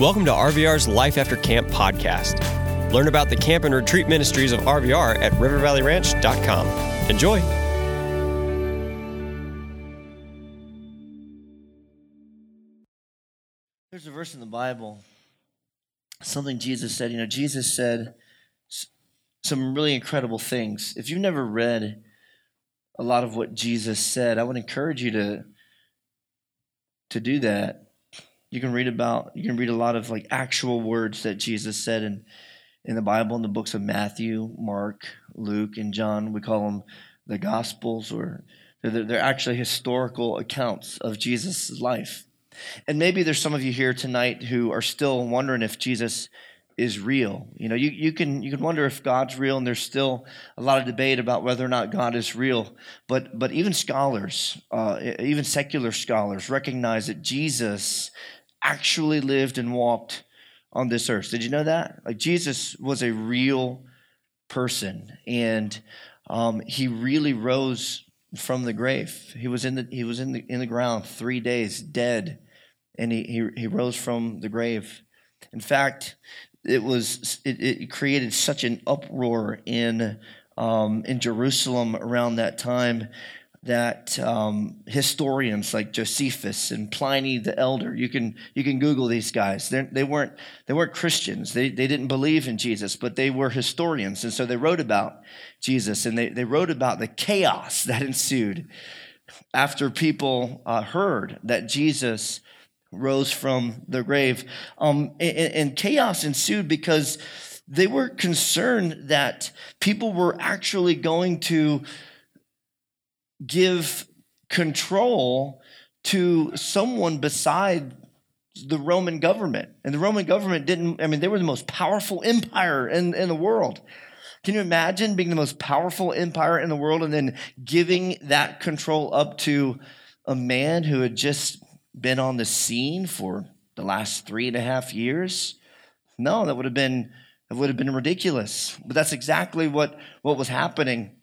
Welcome to RVR's Life After Camp podcast. Learn about the camp and retreat ministries of RVR at rivervalleyranch.com. Enjoy. There's a verse in the Bible, something Jesus said. You know, Jesus said some really incredible things. If you've never read a lot of what Jesus said, I would encourage you to to do that. You can read about you can read a lot of like actual words that Jesus said in in the Bible in the books of Matthew, Mark, Luke, and John. We call them the Gospels, or they're, they're actually historical accounts of Jesus' life. And maybe there's some of you here tonight who are still wondering if Jesus is real. You know, you, you can you can wonder if God's real, and there's still a lot of debate about whether or not God is real. But but even scholars, uh, even secular scholars, recognize that Jesus actually lived and walked on this earth. Did you know that? Like Jesus was a real person, and um, he really rose from the grave. He was in the he was in the in the ground three days, dead, and he he, he rose from the grave. In fact, it was it, it created such an uproar in um, in Jerusalem around that time that um, historians like Josephus and Pliny the Elder, you can you can Google these guys. They're, they weren't they weren't Christians. They they didn't believe in Jesus, but they were historians, and so they wrote about Jesus and they they wrote about the chaos that ensued after people uh, heard that Jesus rose from the grave. Um, and, and chaos ensued because they were concerned that people were actually going to give control to someone beside the Roman government. And the Roman government didn't, I mean, they were the most powerful empire in, in the world. Can you imagine being the most powerful empire in the world and then giving that control up to a man who had just been on the scene for the last three and a half years? No, that would have been that would have been ridiculous. But that's exactly what, what was happening.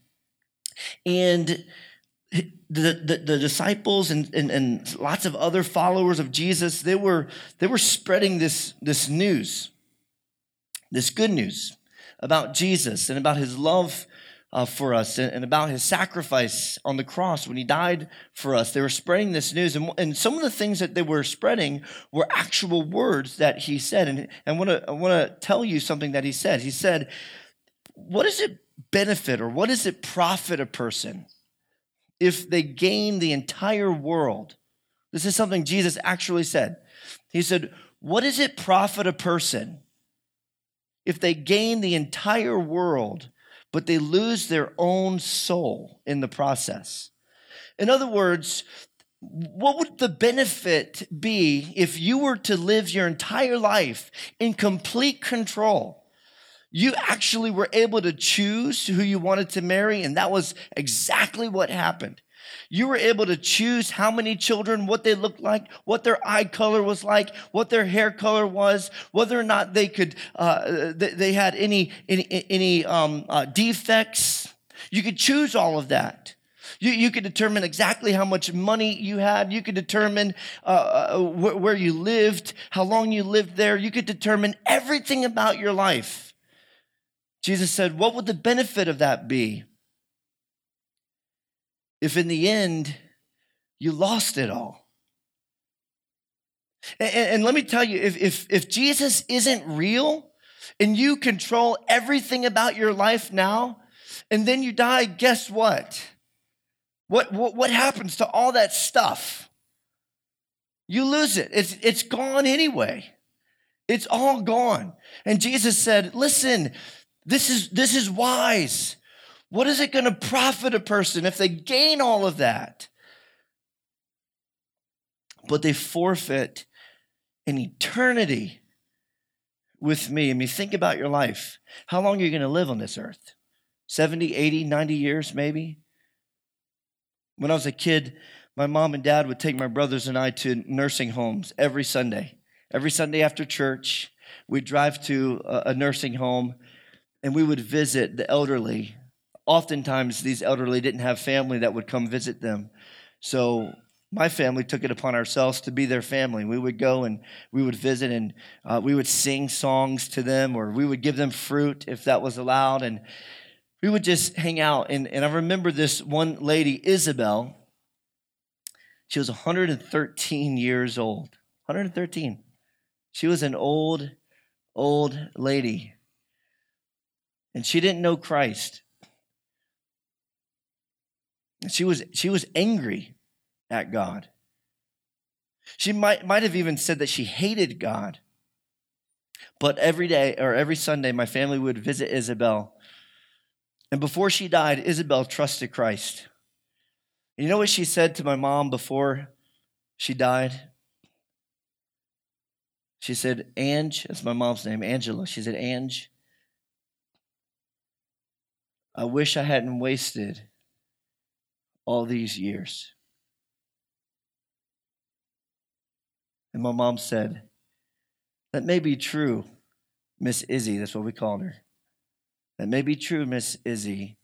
And the, the, the, disciples and, and, and lots of other followers of Jesus, they were, they were spreading this, this news, this good news about Jesus and about his love uh, for us and, and, about his sacrifice on the cross when he died for us. They were spreading this news. And, and some of the things that they were spreading were actual words that he said. And, and I want to wanna tell you something that he said. He said, What does it benefit or what does it profit a person if they gain the entire world? This is something Jesus actually said. He said, What does it profit a person if they gain the entire world? but they lose their own soul in the process. In other words, what would the benefit be if you were to live your entire life in complete control? You actually were able to choose who you wanted to marry, and that was exactly what happened. You were able to choose how many children, what they looked like, what their eye color was like, what their hair color was, whether or not they could, uh, they had any any, any um, uh, defects. You could choose all of that. You, you could determine exactly how much money you had. You could determine uh, uh wh- where you lived, how long you lived there. You could determine everything about your life. Jesus said, What would the benefit of that be? if in the end you lost it all? And, and, let me tell you, if, if, if Jesus isn't real and you control everything about your life now, and then you die, guess what? What, what, what happens to all that stuff? You lose it. It's, it's gone anyway. It's all gone. And Jesus said, listen, this is, this is wise. What is it going to profit a person if they gain all of that? But they forfeit an eternity with me. I mean, think about your life. How long are you going to live on this earth? 70, 80, 90 years, maybe? When I was a kid, my mom and dad would take my brothers and I to nursing homes every Sunday. Every Sunday after church, we'd drive to a nursing home and we would visit the elderly oftentimes these elderly didn't have family that would come visit them. So my family took it upon ourselves to be their family. We would go and we would visit and uh, we would sing songs to them or we would give them fruit if that was allowed. And we would just hang out. And, and I remember this one lady, Isabel. She was 113 years old. 113. She was an old, old lady. And she didn't know Christ. She was, she was angry at God. She might, might have even said that she hated God. But every day or every Sunday, my family would visit Isabel. And before she died, Isabel trusted Christ. And you know what she said to my mom before she died? She said, Ange, that's my mom's name, Angela. She said, Ange, I wish I hadn't wasted all these years. And my mom said, That may be true, Miss Izzy. That's what we called her. That may be true, Miss Izzy,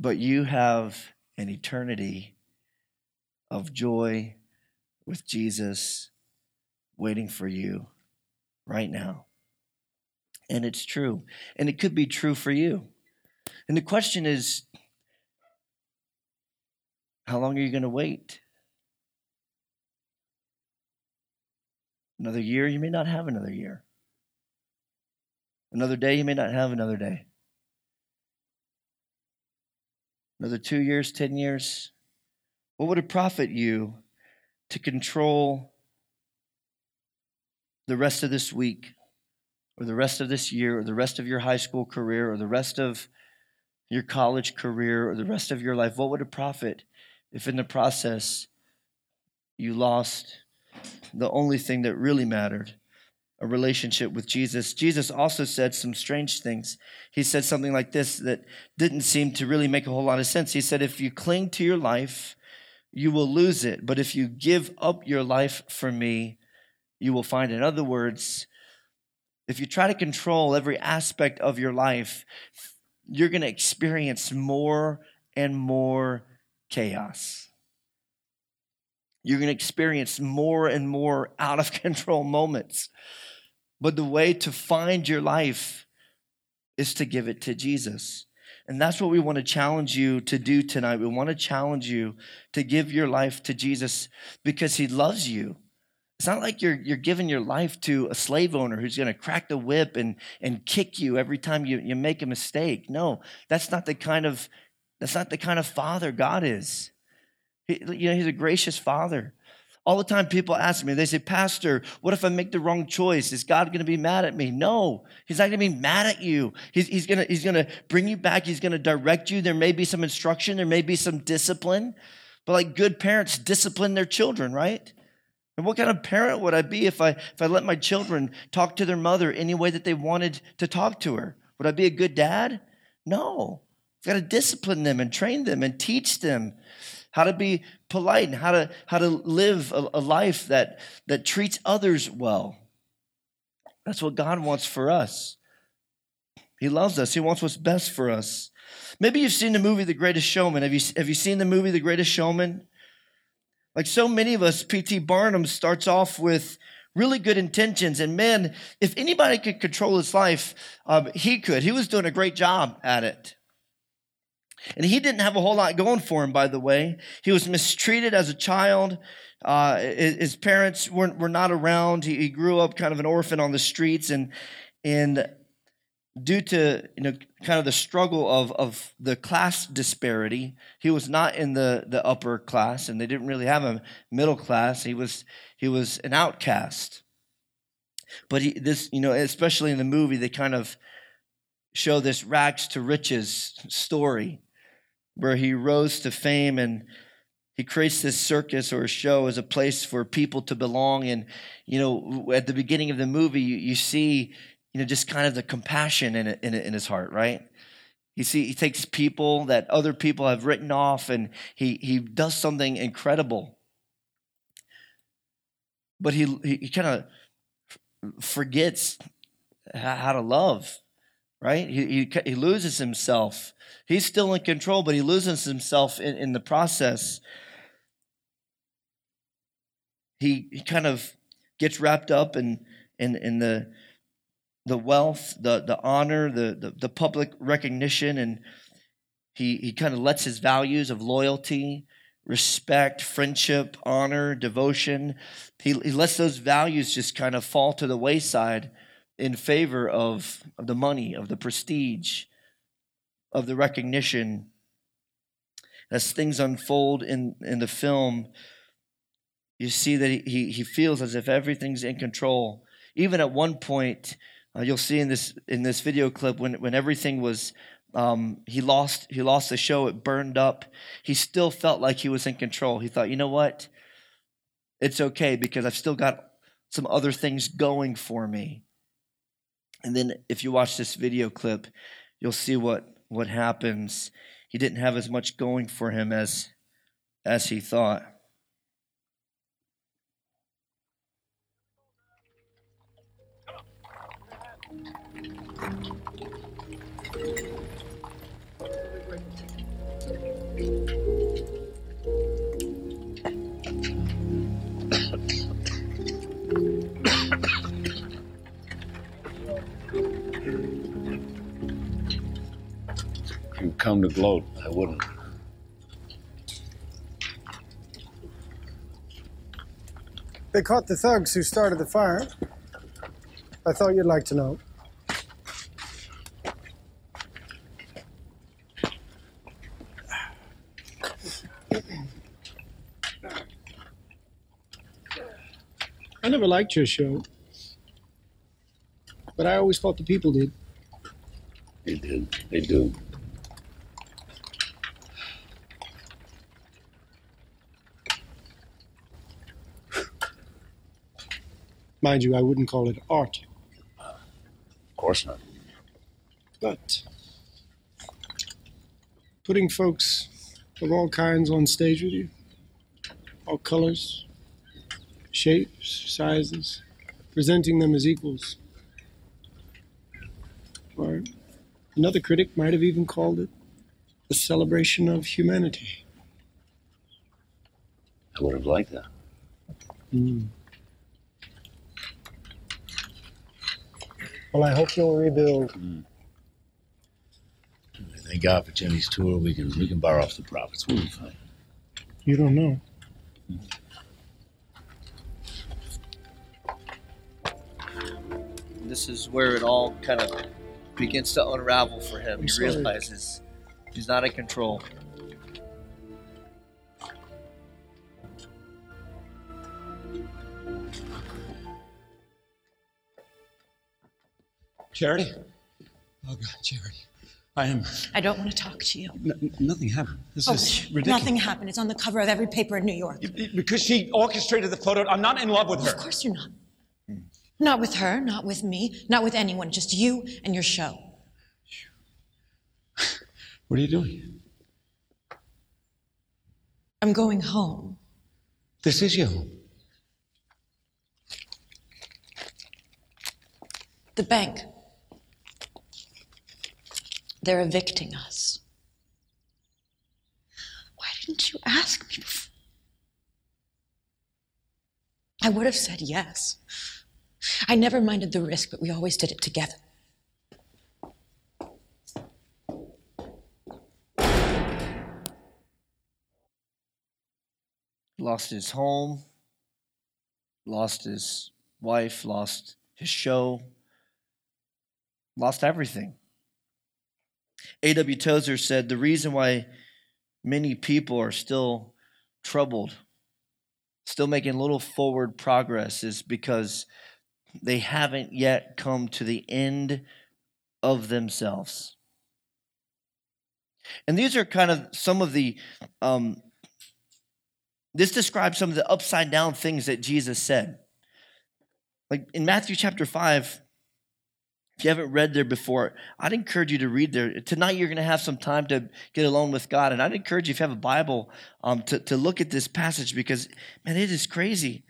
but you have an eternity of joy with Jesus waiting for you right now. And it's true. And it could be true for you. And the question is how long are you going to wait? Another year, you may not have another year. Another day, you may not have another day. Another two years, 10 years. What would it profit you to control the rest of this week, or the rest of this year, or the rest of your high school career, or the rest of your college career, or the rest of your life? What would it profit if in the process you lost the only thing that really mattered a relationship with Jesus. Jesus also said some strange things. He said something like this that didn't seem to really make a whole lot of sense. He said, If you cling to your life, you will lose it. But if you give up your life for me, you will find. In other words, if you try to control every aspect of your life, you're going to experience more and more chaos you're going to experience more and more out of control moments. But the way to find your life is to give it to Jesus. And that's what we want to challenge you to do tonight. We want to challenge you to give your life to Jesus because he loves you. It's not like you're, you're giving your life to a slave owner who's going to crack the whip and, and kick you every time you, you make a mistake. No, that's not the kind of that's not the kind of father God is. He, you know, he's a gracious father. All the time, people ask me, they say, Pastor, what if I make the wrong choice? Is God going to be mad at me? No, He's not going to be mad at you. He's, he's going he's to bring you back. He's going to direct you. There may be some instruction, there may be some discipline, but like good parents discipline their children, right? And what kind of parent would I be if I, if I let my children talk to their mother any way that they wanted to talk to her? Would I be a good dad? No. I've got to discipline them and train them and teach them how to be polite and how to, how to live a, a life that, that treats others well. That's what God wants for us. He loves us. He wants what's best for us. Maybe you've seen the movie The Greatest Showman. Have you, have you seen the movie The Greatest Showman? Like so many of us, P.T. Barnum starts off with really good intentions. And man, if anybody could control his life, um, he could. He was doing a great job at it. And he didn't have a whole lot going for him, by the way. He was mistreated as a child. Uh, his parents were, were not around. He, he, grew up kind of an orphan on the streets. And, and due to you know, kind of the struggle of, of the class disparity, he was not in the, the upper class, and they didn't really have a middle class. He was, he was an outcast. But he, this, you know, especially in the movie, they kind of show this rags to riches story where he rose to fame and he creates this circus or show as a place for people to belong and you know at the beginning of the movie you, you see you know just kind of the compassion in, in, in his heart right? You see he takes people that other people have written off and he he does something incredible. But he he, he kind of forgets how to love right? He, he, he loses himself. He's still in control, but he loses himself in, in the process. he, he kind of gets wrapped up in, in, in the, the wealth, the, the honor, the, the, the public recognition, and he, he kind of lets his values of loyalty, respect, friendship, honor, devotion, he, he lets those values just kind of fall to the wayside in favor of, of the money, of the prestige, of the recognition. As things unfold in, in the film, you see that he, he feels as if everything's in control. Even at one point, uh, you'll see in this in this video clip when when everything was um, he lost he lost the show. It burned up. He still felt like he was in control. He thought, you know what? It's okay because I've still got some other things going for me. And then if you watch this video clip, you'll see what what happens. He didn't have as much going for him as as he thought. Come to gloat, I wouldn't. They caught the thugs who started the fire. I thought you'd like to know. I never liked your show, but I always thought the people did. They did. They do. Mind you, I wouldn't call it art, Of course not. but putting folks of all kinds on stage with you, all colors, shapes, sizes, presenting them as equals. Or another critic might have even called it a celebration of humanity. I would have liked that. Hmm. Well, I hope you'll rebuild. Mm. Thank God for Jenny's tour. We can we can bar off the profits. We'll be fine. You don't know. Mm. This is where it all kind of begins to unravel for him. I'm he sorry. realizes he's not in control. Charity? Oh God, Charity. I am. I don't want to talk to you. N- nothing happened. This Oh, is ridiculous. nothing happened. It's on the cover of every paper in New York. Because she orchestrated the photo. I'm not in love with her. Of course you're not. Hmm. Not with her, not with me, not with anyone. Just you and your show. What are you doing? I'm going home. This is your home. The bank. They're evicting us. Why didn't you ask me before? I would have said yes. I never minded the risk, but we always did it together. Lost his home, lost his wife, lost his show, lost everything. A.W. Tozer said the reason why many people are still troubled, still making little forward progress, is because they haven't yet come to the end of themselves. And these are kind of some of the, um, this describes some of the upside down things that Jesus said. Like in Matthew chapter 5, if you haven't read there before, I'd encourage you to read there. Tonight, you're going to have some time to get alone with God. And I'd encourage you, if you have a Bible, um, to, to look at this passage because, man, it is crazy.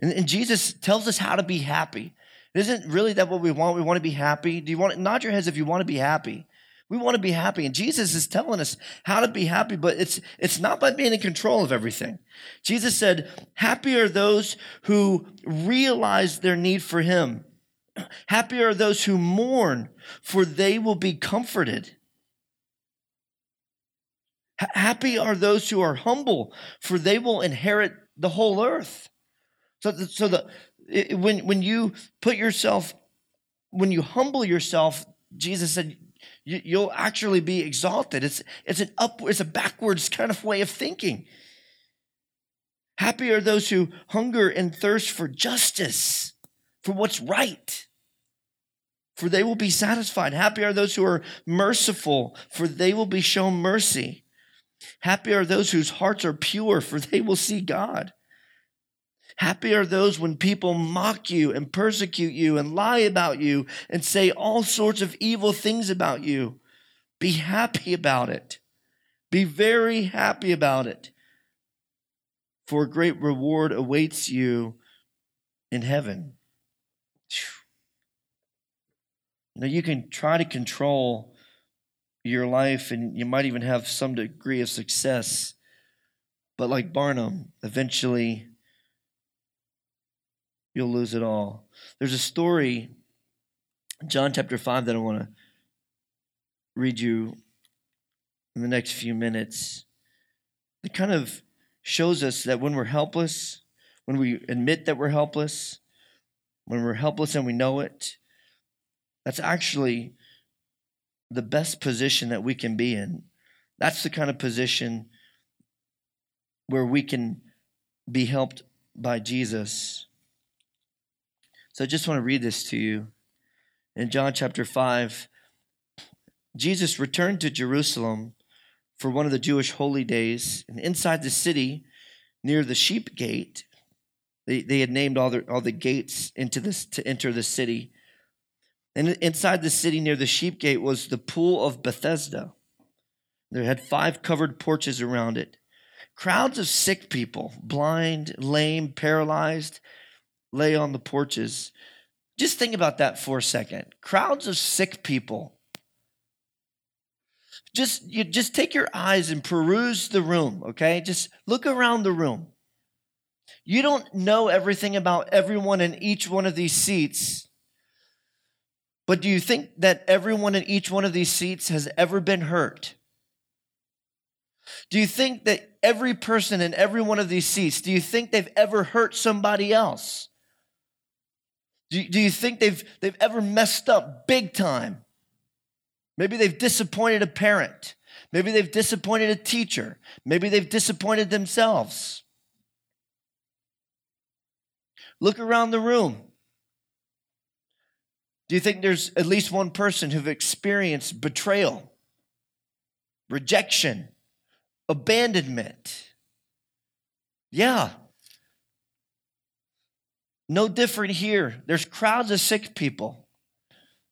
And, and Jesus tells us how to be happy. Isn't really that what we want? We want to be happy. Do you want nod your heads if you want to be happy? We want to be happy. And Jesus is telling us how to be happy, but it's, it's not by being in control of everything. Jesus said, Happy are those who realize their need for Him. Happy are those who mourn, for they will be comforted. H- happy are those who are humble, for they will inherit the whole earth. So, the, so the it, when when you put yourself, when you humble yourself, Jesus said, you, you'll actually be exalted. It's it's an up, it's a backwards kind of way of thinking. Happy are those who hunger and thirst for justice, for what's right, for they will be satisfied. Happy are those who are merciful, for they will be shown mercy. Happy are those whose hearts are pure, for they will see God. Happy are those when people mock you and persecute you and lie about you and say all sorts of evil things about you. Be happy about it. Be very happy about it. For a great reward awaits you in heaven. You know, you can try to control your life and you might even have some degree of success. But like Barnum, eventually you'll lose it all. There's a story, John chapter 5, that I want to read you in the next few minutes. It kind of shows us that when we're helpless, when we admit that we're helpless, when we're helpless and we know it, that's actually the best position that we can be in. That's the kind of position where we can be helped by Jesus. So I just want to read this to you. In John chapter 5, Jesus returned to Jerusalem for one of the Jewish holy days, and inside the city, near the sheep gate, they, they had named all the, all the gates into this to enter the city. And inside the city near the sheep gate was the pool of Bethesda. There had five covered porches around it. Crowds of sick people, blind, lame, paralyzed, lay on the porches. Just think about that for a second. Crowds of sick people. Just you just take your eyes and peruse the room, okay? Just look around the room. You don't know everything about everyone in each one of these seats. But do you think that everyone in each one of these seats has ever been hurt? Do you think that every person in every one of these seats, do you think they've ever hurt somebody else? Do you, think they've, they've ever messed up big time? Maybe they've disappointed a parent. Maybe they've disappointed a teacher. Maybe they've disappointed themselves. Look around the room. Do you think there's at least one person who've experienced betrayal, rejection, abandonment? Yeah. No different here. There's crowds of sick people.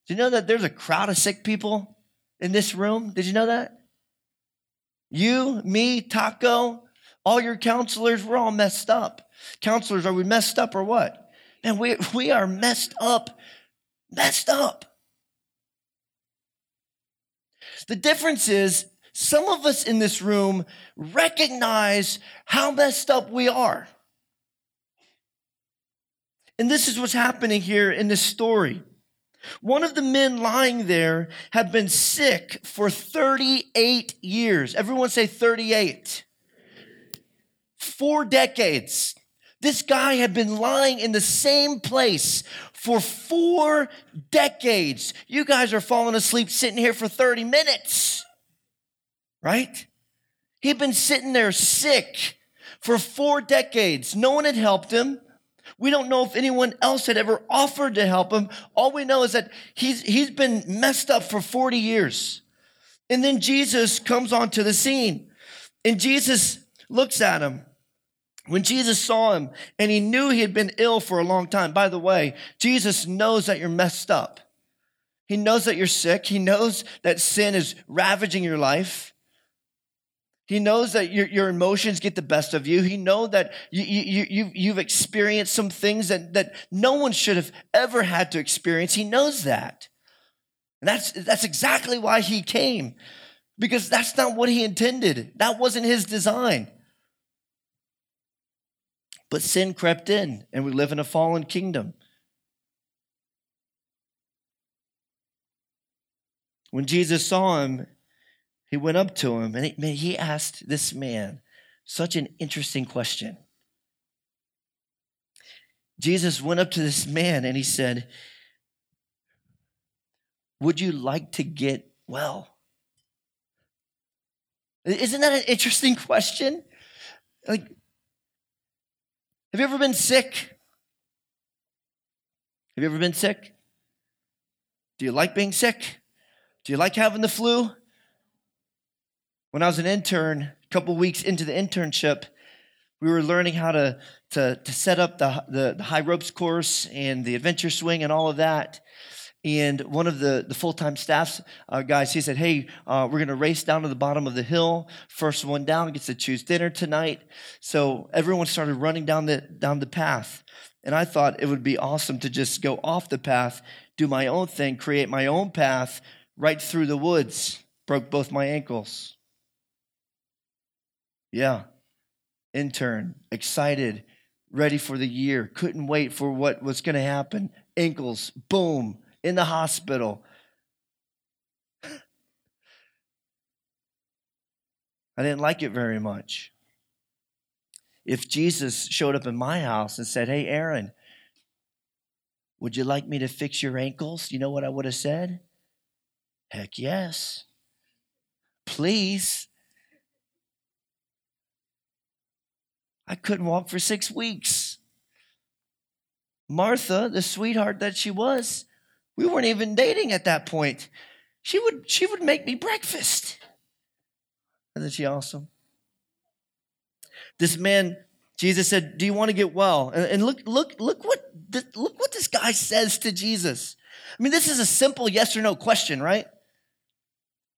Do you know that there's a crowd of sick people in this room? Did you know that? You, me, Taco, all your counselors, we're all messed up. Counselors, are we messed up or what? And we, we are messed up messed up. The difference is some of us in this room recognize how messed up we are. And this is what's happening here in this story. One of the men lying there had been sick for 38 years. Everyone say 38. Four decades. This guy had been lying in the same place for four decades. You guys are falling asleep sitting here for 30 minutes, right? He'd been sitting there sick for four decades. No one had helped him. We don't know if anyone else had ever offered to help him. All we know is that he's, he's been messed up for 40 years. And then Jesus comes onto the scene and Jesus looks at him when Jesus saw him and he knew he had been ill for a long time, by the way, Jesus knows that you're messed up. He knows that you're sick. He knows that sin is ravaging your life. He knows that your, your emotions get the best of you. He knows that you, you, you, you've experienced some things that, that no one should have ever had to experience. He knows that. And that's, that's exactly why he came, because that's not what he intended. That wasn't his design. But sin crept in, and we live in a fallen kingdom. When Jesus saw him, he went up to him and he, asked this man such an interesting question. Jesus went up to this man and he said, Would you like to get well? Isn't that an interesting question? Like, have you ever been sick? Have you ever been sick? Do you like being sick? Do you like having the flu? When I was an intern, a couple weeks into the internship, we were learning how to, to, to set up the, the, the high ropes course and the adventure swing and all of that. And one of the, the full time staff uh, guys, he said, Hey, uh, we're going to race down to the bottom of the hill. First one down gets to choose dinner tonight. So everyone started running down the, down the path. And I thought it would be awesome to just go off the path, do my own thing, create my own path right through the woods. Broke both my ankles. Yeah intern, excited, ready for the year, couldn't wait for what was going to happen. Ankles, boom, in the hospital. I didn't like it very much. If Jesus showed up in my house and said, Hey, Aaron, would you like me to fix your ankles? You know what I would have said? Heck yes. Please. I couldn't walk for six weeks. Martha, the sweetheart that she was, we weren't even dating at that point. She would, she would make me breakfast. Isn't she awesome? This man, Jesus said, Do you want to get well? And, and look, look, look what look what this guy says to Jesus. I mean, this is a simple yes or no question, right?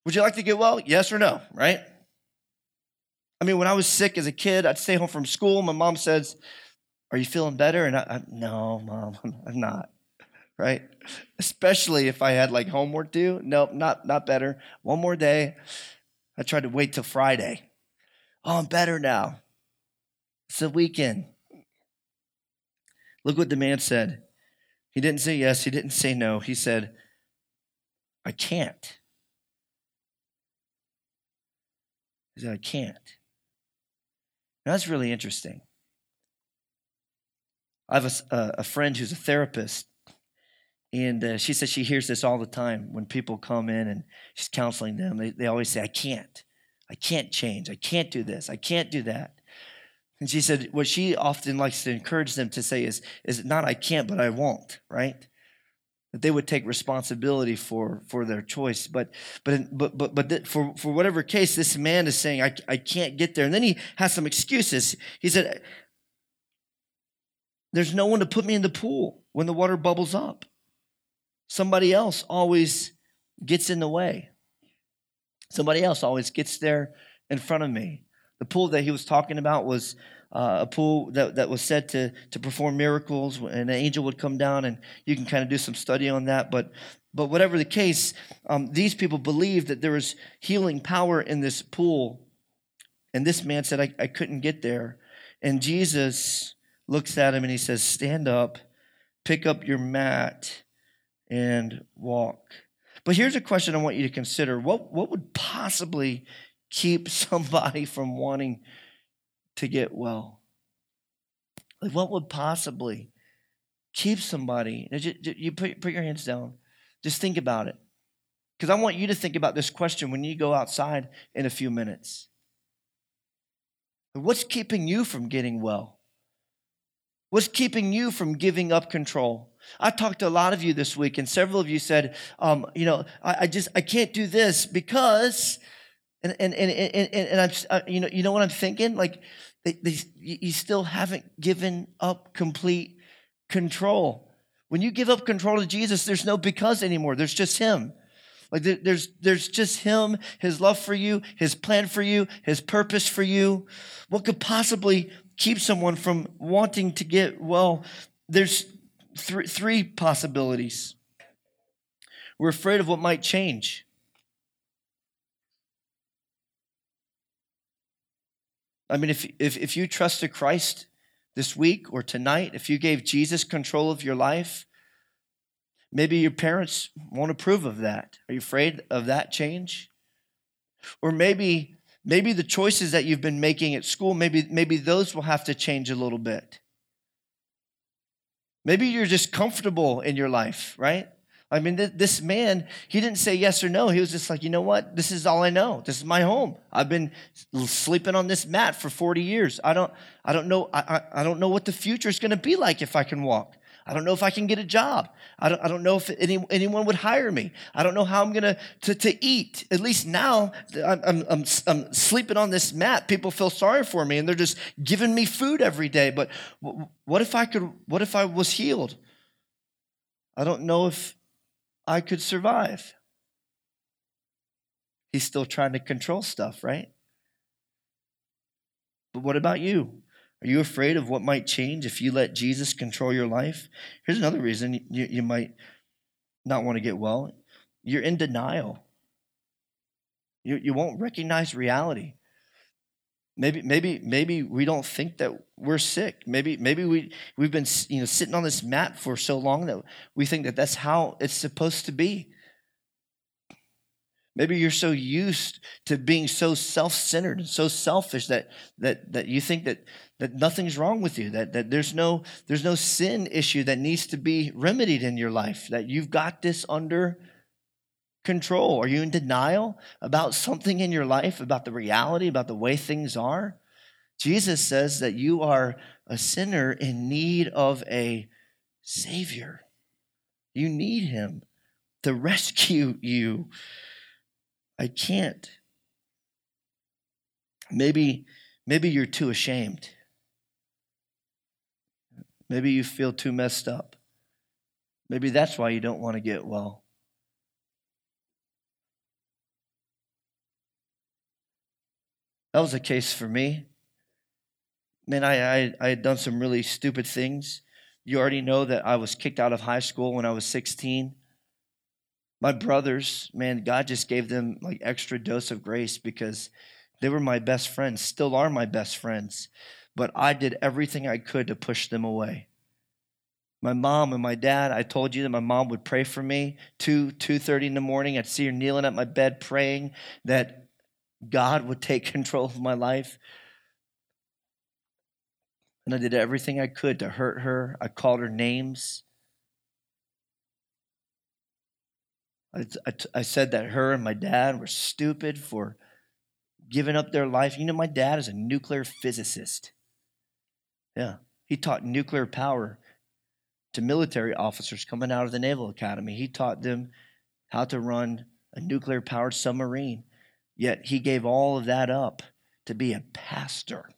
Would you like to get well? Yes or no, right? I mean, when I was sick as a kid, I'd stay home from school. My mom says, Are you feeling better? And I, I no, mom, I'm not. Right? Especially if I had like homework due. Nope, not, not better. One more day. I tried to wait till Friday. Oh, I'm better now. It's the weekend. Look what the man said. He didn't say yes, he didn't say no. He said, I can't. He said, I can't. Now, that's really interesting. I have a, a friend who's a therapist, and uh, she says she hears this all the time when people come in and she's counseling them. They, they always say, I can't. I can't change. I can't do this. I can't do that. And she said, what she often likes to encourage them to say is, is not I can't, but I won't, right? that they would take responsibility for for their choice but but but but but for for whatever case this man is saying I, I can't get there and then he has some excuses he said there's no one to put me in the pool when the water bubbles up somebody else always gets in the way somebody else always gets there in front of me the pool that he was talking about was uh, a pool that, that was said to, to perform miracles, and an angel would come down, and you can kind of do some study on that. But, but whatever the case, um, these people believed that there was healing power in this pool. And this man said, I, I couldn't get there. And Jesus looks at him and he says, Stand up, pick up your mat, and walk. But here's a question I want you to consider. What, what would possibly keep somebody from wanting to get well? Like, what would possibly keep somebody? You put, put your hands down. Just think about it. Because I want you to think about this question when you go outside in a few minutes. What's keeping you from getting well? What's keeping you from giving up control? I talked to a lot of you this week, and several of you said, um, you know, I, I, just I can't do this because, and and and and, and I'm, uh, you know, you know what I'm thinking? Like, they, they, you still haven't given up complete control. When you give up control to Jesus, there's no because anymore. There's just Him. Like there's there's just Him, His love for you, His plan for you, His purpose for you. What could possibly keep someone from wanting to get well? There's th- three possibilities. We're afraid of what might change. I mean, if, if, if you trusted Christ this week or tonight, if you gave Jesus control of your life, maybe your parents won't approve of that. Are you afraid of that change? Or maybe maybe the choices that you've been making at school, maybe maybe those will have to change a little bit. Maybe you're just comfortable in your life, right? I mean, th- this man, he didn't say yes or no. He was just like, you know what? This is all I know. This is my home. I've been sleeping on this mat for 40 years. I don't, I don't know, I, I, I don't know what the future is going to be like if I can walk. I don't know if I can get a job. I don't, I don't know if any, anyone would hire me. I don't know how I'm going to, to eat. At least now I'm, I'm, I'm, I'm, sleeping on this mat. People feel sorry for me and they're just giving me food every day. But what if I could, what if I was healed? I don't know if I could survive. He's still trying to control stuff, right? But what about you? Are you afraid of what might change if you let Jesus control your life? Here's another reason you, you might not want to get well you're in denial. You, you won't recognize reality. Maybe, maybe, maybe we don't think that we're sick. Maybe, maybe we we've been you know sitting on this mat for so long that we think that that's how it's supposed to be. Maybe you're so used to being so self-centered and so selfish that that that you think that that nothing's wrong with you, that, that there's no there's no sin issue that needs to be remedied in your life, that you've got this under control. Are you in denial about something in your life, about the reality, about the way things are? Jesus says that you are a sinner in need of a savior. You need him to rescue you I can't. Maybe, maybe you're too ashamed. Maybe you feel too messed up. Maybe that's why you don't want to get well. That was the case for me. Man, I, I, I had done some really stupid things. You already know that I was kicked out of high school when I was 16 my brothers, man, God just gave them like extra dose of grace because they were my best friends, still are my best friends. But I did everything I could to push them away. My mom and my dad, I told you that my mom would pray for me. 2 2:30 in the morning, I'd see her kneeling at my bed praying that God would take control of my life. And I did everything I could to hurt her. I called her names. I, I, I said that her and my dad were stupid for giving up their life. You know, my dad is a nuclear physicist. Yeah, he taught nuclear power to military officers coming out of the Naval Academy. He taught them how to run a nuclear powered submarine. Yet he gave all of that up to be a pastor.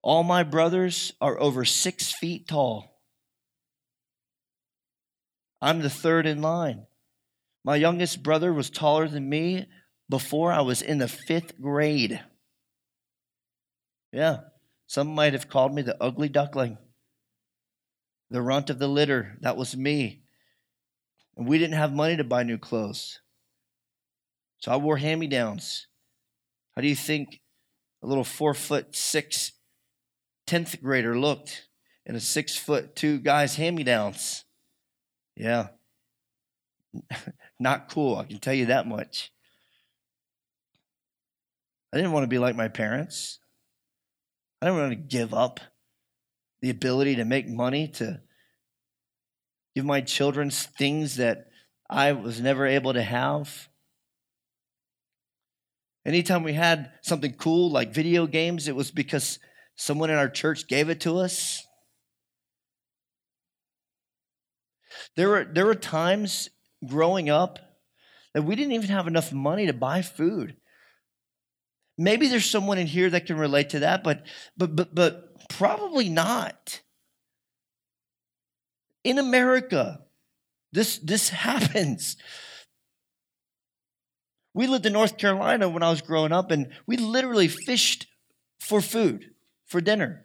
All my brothers are over six feet tall. I'm the third in line. My youngest brother was taller than me before I was in the fifth grade. Yeah, some might have called me the ugly duckling, the runt of the litter. That was me. And we didn't have money to buy new clothes. So I wore hand me downs. How do you think a little four foot six, 10th grader looked in a six foot two guy's hand me downs? Yeah. Not cool, I can tell you that much. I didn't want to be like my parents. I don't want to give up the ability to make money to give my children things that I was never able to have. Anytime we had something cool like video games, it was because someone in our church gave it to us. There were, there were times growing up that we didn't even have enough money to buy food. Maybe there's someone in here that can relate to that, but but but but probably not. In America, this this happens. We lived in North Carolina when I was growing up, and we literally fished for food, for dinner.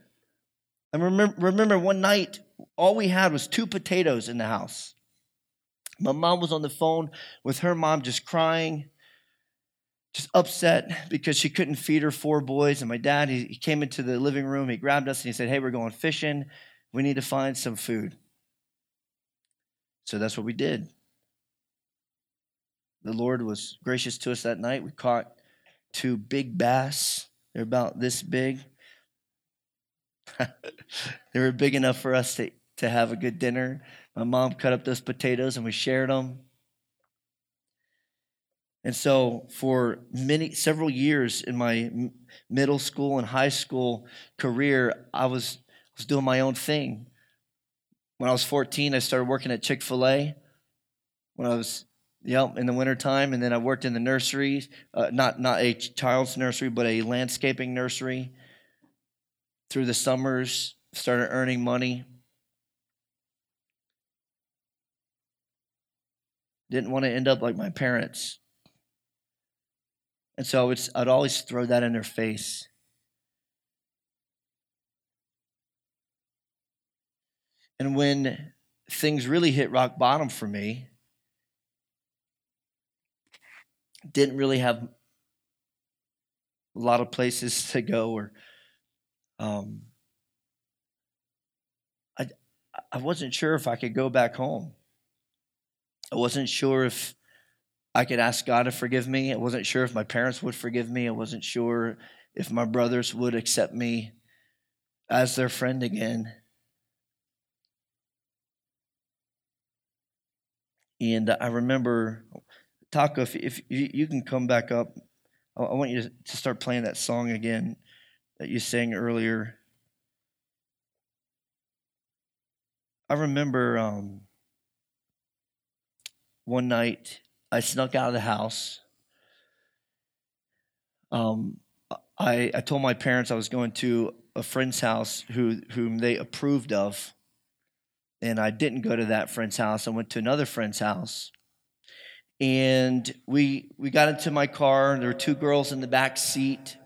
I remember, remember one night all we had was two potatoes in the house. My mom was on the phone with her mom, just crying, just upset because she couldn't feed her four boys. And my dad, he, he came into the living room, he grabbed us and he said, Hey, we're going fishing. We need to find some food. So that's what we did. The Lord was gracious to us that night. We caught two big bass. They're about this big. they were big enough for us to, to have a good dinner. My mom cut up those potatoes and we shared them. And so, for many, several years in my middle school and high school career, I was, was doing my own thing. When I was 14, I started working at Chick fil A. When I was, yep, in the wintertime, and then I worked in the nursery, uh, not, not a child's nursery, but a landscaping nursery. Through the summers, started earning money. Didn't want to end up like my parents. And so it's, I'd always throw that in their face. And when things really hit rock bottom for me, didn't really have a lot of places to go or um, I, I wasn't sure if I could go back home. I wasn't sure if I could ask God to forgive me. I wasn't sure if my parents would forgive me. I wasn't sure if my brothers would accept me as their friend again. And I remember, Taco, if, if you can come back up, I want you to start playing that song again that you sang earlier. I remember um, one night I snuck out of the house. Um, I, I told my parents I was going to a friend's house who whom they approved of, and I didn't go to that friend's house. I went to another friend's house, and we we got into my car. There were two girls in the back seat.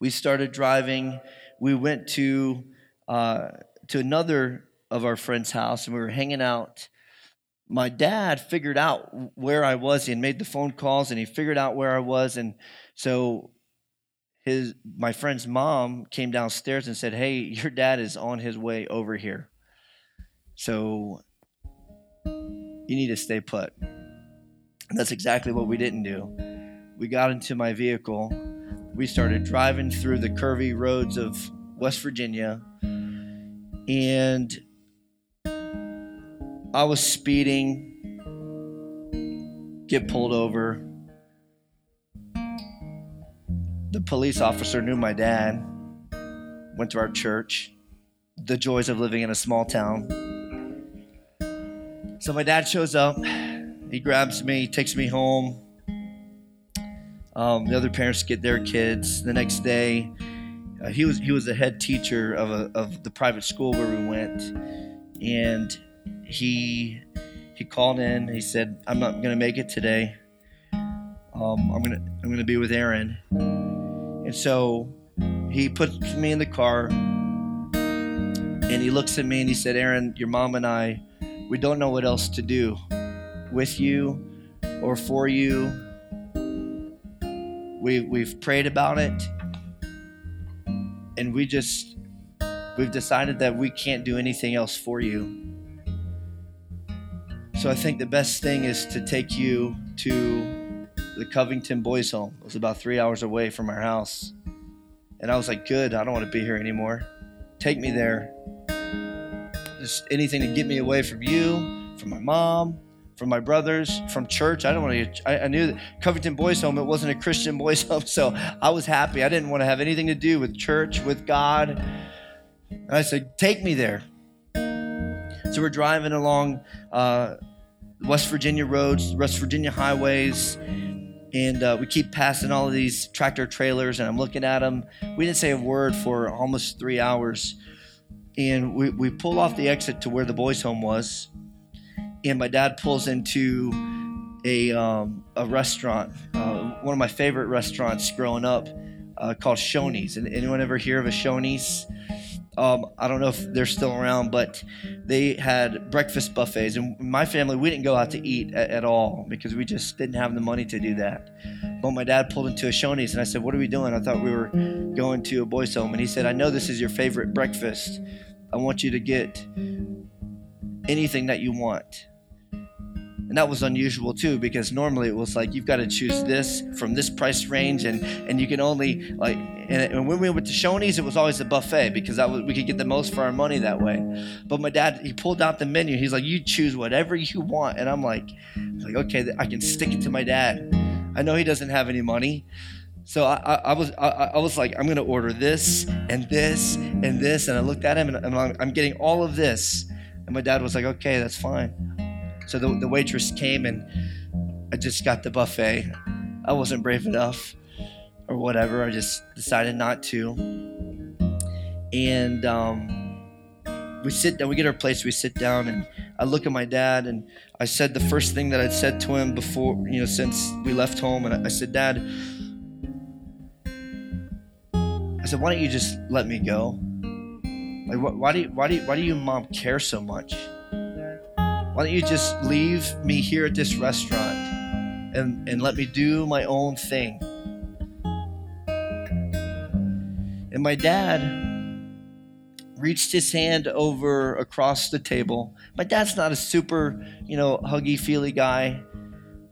We started driving. We went to uh, to another of our friend's house, and we were hanging out my dad figured out where I was and made the phone calls and he figured out where I was and so his my friend's mom came downstairs and said, "Hey, your dad is on his way over here. So you need to stay put." And that's exactly what we didn't do. We got into my vehicle. We started driving through the curvy roads of West Virginia and I was speeding, get pulled over. The police officer knew my dad, went to our church, the joys of living in a small town. So my dad shows up, he grabs me, takes me home. Um, the other parents get their kids. The next day, uh, he was he was the head teacher of a, of the private school where we went, and he he called in. He said, "I'm not going to make it today. Um, I'm gonna I'm gonna be with Aaron." And so he puts me in the car, and he looks at me and he said, "Aaron, your mom and I, we don't know what else to do with you or for you. We we've prayed about it, and we just." We've decided that we can't do anything else for you. So I think the best thing is to take you to the Covington Boys Home. It was about three hours away from our house. And I was like, good, I don't want to be here anymore. Take me there. Just anything to get me away from you, from my mom, from my brothers, from church. I don't want to. I, I, knew that Covington Boys Home. It wasn't a Christian boys' home, so I was happy. I didn't want to have anything to do with church, with God. And I said, "Take me there." So we're driving along uh, West Virginia roads, West Virginia highways, and uh, we keep passing all of these tractor trailers, and I'm looking at them. We didn't say a word for almost three hours, and we, we pull off the exit to where the boys' home was, and my dad pulls into a, um, a restaurant, uh, one of my favorite restaurants growing up, uh, called Shoney's. And anyone ever hear of a Shoney's? Um, I don't know if they're still around, but they had breakfast buffets. And my family, we didn't go out to eat at, at all because we just didn't have the money to do that. But my dad pulled into a Shoney's and I said, What are we doing? I thought we were going to a boys' home. And he said, I know this is your favorite breakfast. I want you to get anything that you want. And that was unusual too, because normally it was like you've got to choose this from this price range, and and you can only like. And, when we went to Shoney's, it was always a buffet because that was, we could get the most for our money that way. But my dad, he pulled out the menu. He's like, "You choose whatever you want," and I'm like, "Like okay, I can stick it to my dad. I know he doesn't have any money." So I, I, I was I, I was like, I'm gonna order this and this and this, and I looked at him and, and I'm, I'm getting all of this, and my dad was like, okay, that's fine. So the, the waitress came and I just got the buffet. I wasn't brave enough or whatever. I just decided not to. And um, we sit down, we get our place, we sit down, and I look at my dad and I said the first thing that I'd said to him before, you know, since we left home. And I said, Dad, I said, why don't you just let me go? Like, wh- why do you, why do you, why do you, mom, care so much? Why don't you just leave me here at this restaurant and, and let me do my own thing? And my dad reached his hand over across the table. My dad's not a super, you know, huggy, feely guy.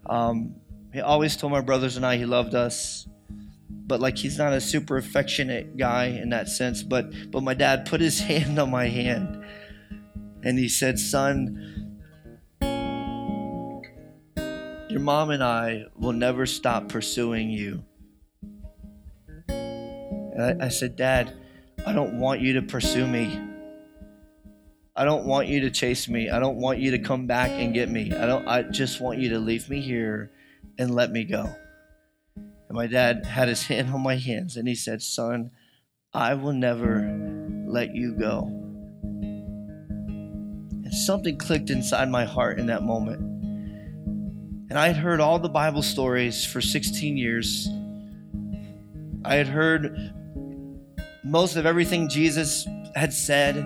Um, he always told my brothers and I he loved us, but like he's not a super affectionate guy in that sense. But but my dad put his hand on my hand, and he said, "Son, your mom and I will never stop pursuing you." And I, I said, Dad, I don't want you to pursue me. I don't want you to chase me. I don't want you to come back and get me. I don't I just want you to leave me here and let me go. And my dad had his hand on my hands and he said, "Son, I will never let you go." And something clicked inside my heart in that moment. And I had heard all the Bible stories for 16 years. I had heard most of everything Jesus had said.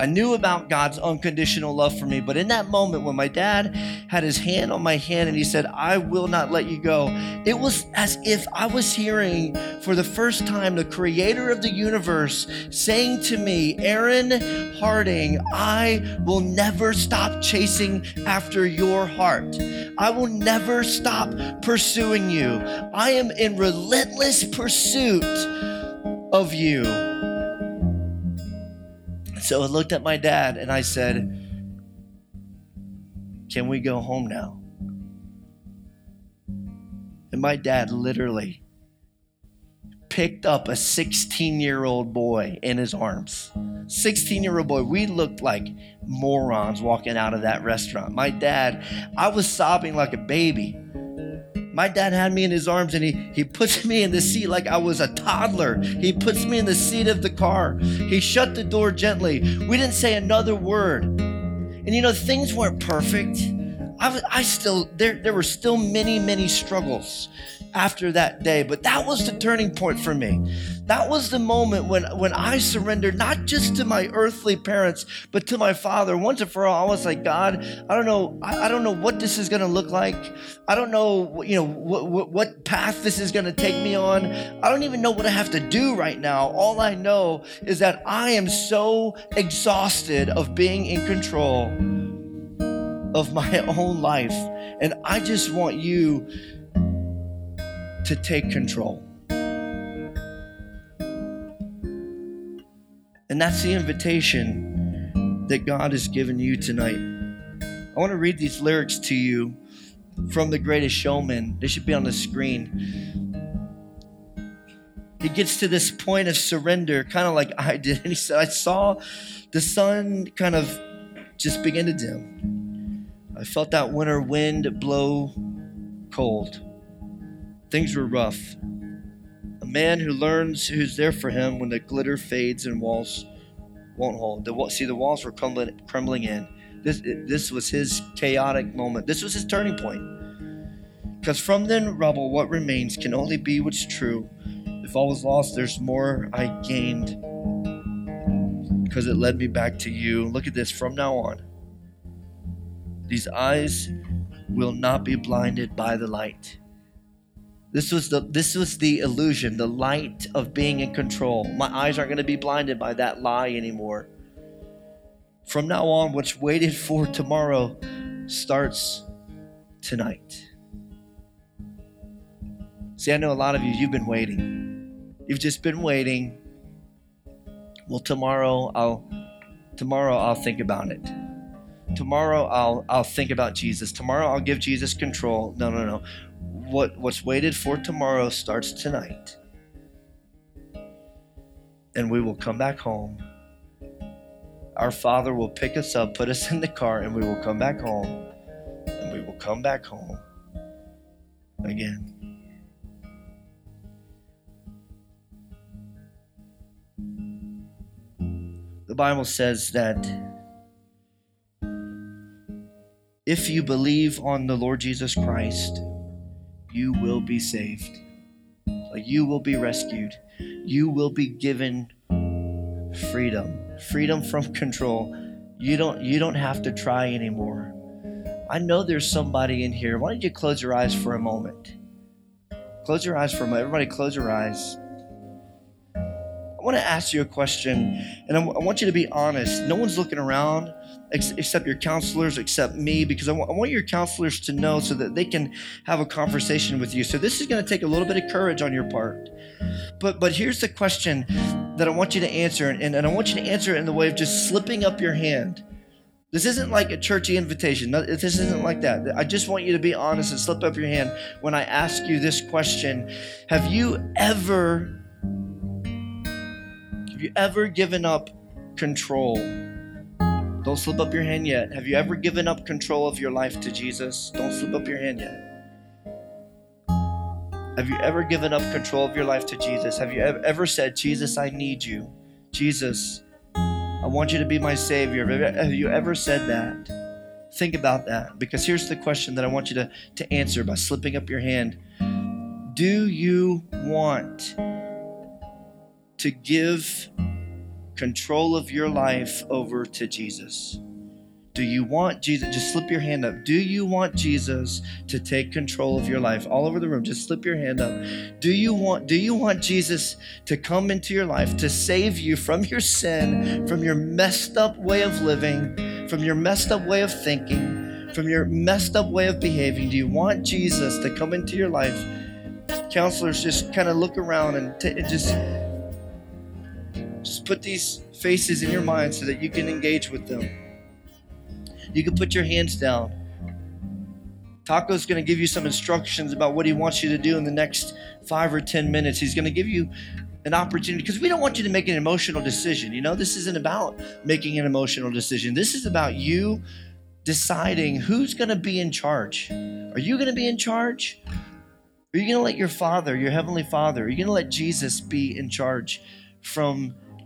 I knew about God's unconditional love for me, but in that moment when my dad had his hand on my hand and he said, I will not let you go, it was as if I was hearing for the first time the creator of the universe saying to me, Aaron Harding, I will never stop chasing after your heart. I will never stop pursuing you. I am in relentless pursuit of you. So I looked at my dad and I said, Can we go home now? And my dad literally picked up a 16 year old boy in his arms. 16 year old boy. We looked like morons walking out of that restaurant. My dad, I was sobbing like a baby. My dad had me in his arms and he, he puts me in the seat like I was a toddler. He puts me in the seat of the car. He shut the door gently. We didn't say another word. And you know, things weren't perfect. I, was, I still, there, there were still many, many struggles after that day, but that was the turning point for me. That was the moment when, when I surrendered not just to my earthly parents, but to my father. Once and for all, I was like, God, I don't know, I, I don't know what this is going to look like. I don't know, you know, what, what, what path this is going to take me on. I don't even know what I have to do right now. All I know is that I am so exhausted of being in control of my own life. And I just want you to take control. And that's the invitation that God has given you tonight. I want to read these lyrics to you from The Greatest Showman. They should be on the screen. He gets to this point of surrender, kind of like I did. And he said, I saw the sun kind of just begin to dim. I felt that winter wind blow cold. Things were rough. Man who learns who's there for him when the glitter fades and walls won't hold. The, see, the walls were crumbling, crumbling in. This, this was his chaotic moment. This was his turning point. Because from then rubble, what remains can only be what's true. If all was lost, there's more I gained because it led me back to you. Look at this from now on. These eyes will not be blinded by the light. This was the this was the illusion, the light of being in control. My eyes aren't going to be blinded by that lie anymore. From now on, what's waited for tomorrow starts tonight. See, I know a lot of you, you've been waiting. You've just been waiting. Well, tomorrow I'll tomorrow I'll think about it. Tomorrow I'll I'll think about Jesus. Tomorrow I'll give Jesus control. No, no, no what what's waited for tomorrow starts tonight. And we will come back home. Our Father will pick us up, put us in the car, and we will come back home. And we will come back home again. The Bible says that if you believe on the Lord Jesus Christ, you will be saved. You will be rescued. You will be given freedom. Freedom from control. You don't you don't have to try anymore. I know there's somebody in here. Why don't you close your eyes for a moment? Close your eyes for a moment. Everybody close your eyes. I want to ask you a question, and I want you to be honest. No one's looking around except your counselors, except me, because I want, want your counselors to know so that they can have a conversation with you. So this is going to take a little bit of courage on your part. But but here's the question that I want you to answer, and, and I want you to answer it in the way of just slipping up your hand. This isn't like a churchy invitation. This isn't like that. I just want you to be honest and slip up your hand when I ask you this question. Have you ever have you ever given up control? Don't slip up your hand yet. Have you ever given up control of your life to Jesus? Don't slip up your hand yet. Have you ever given up control of your life to Jesus? Have you ever said, Jesus, I need you? Jesus, I want you to be my Savior. Have you ever said that? Think about that because here's the question that I want you to, to answer by slipping up your hand. Do you want to give control of your life over to Jesus? Do you want Jesus? Just slip your hand up. Do you want Jesus to take control of your life? All over the room, just slip your hand up. Do you want do you want Jesus to come into your life to save you from your sin, from your messed up way of living, from your messed up way of thinking, from your messed up way of behaving? Do you want Jesus to come into your life? Counselors just kind of look around and t- just just put these faces in your mind so that you can engage with them. You can put your hands down. Taco's going to give you some instructions about what he wants you to do in the next five or 10 minutes. He's going to give you an opportunity because we don't want you to make an emotional decision. You know, this isn't about making an emotional decision. This is about you deciding who's going to be in charge. Are you going to be in charge? Are you going to let your Father, your Heavenly Father, are you going to let Jesus be in charge from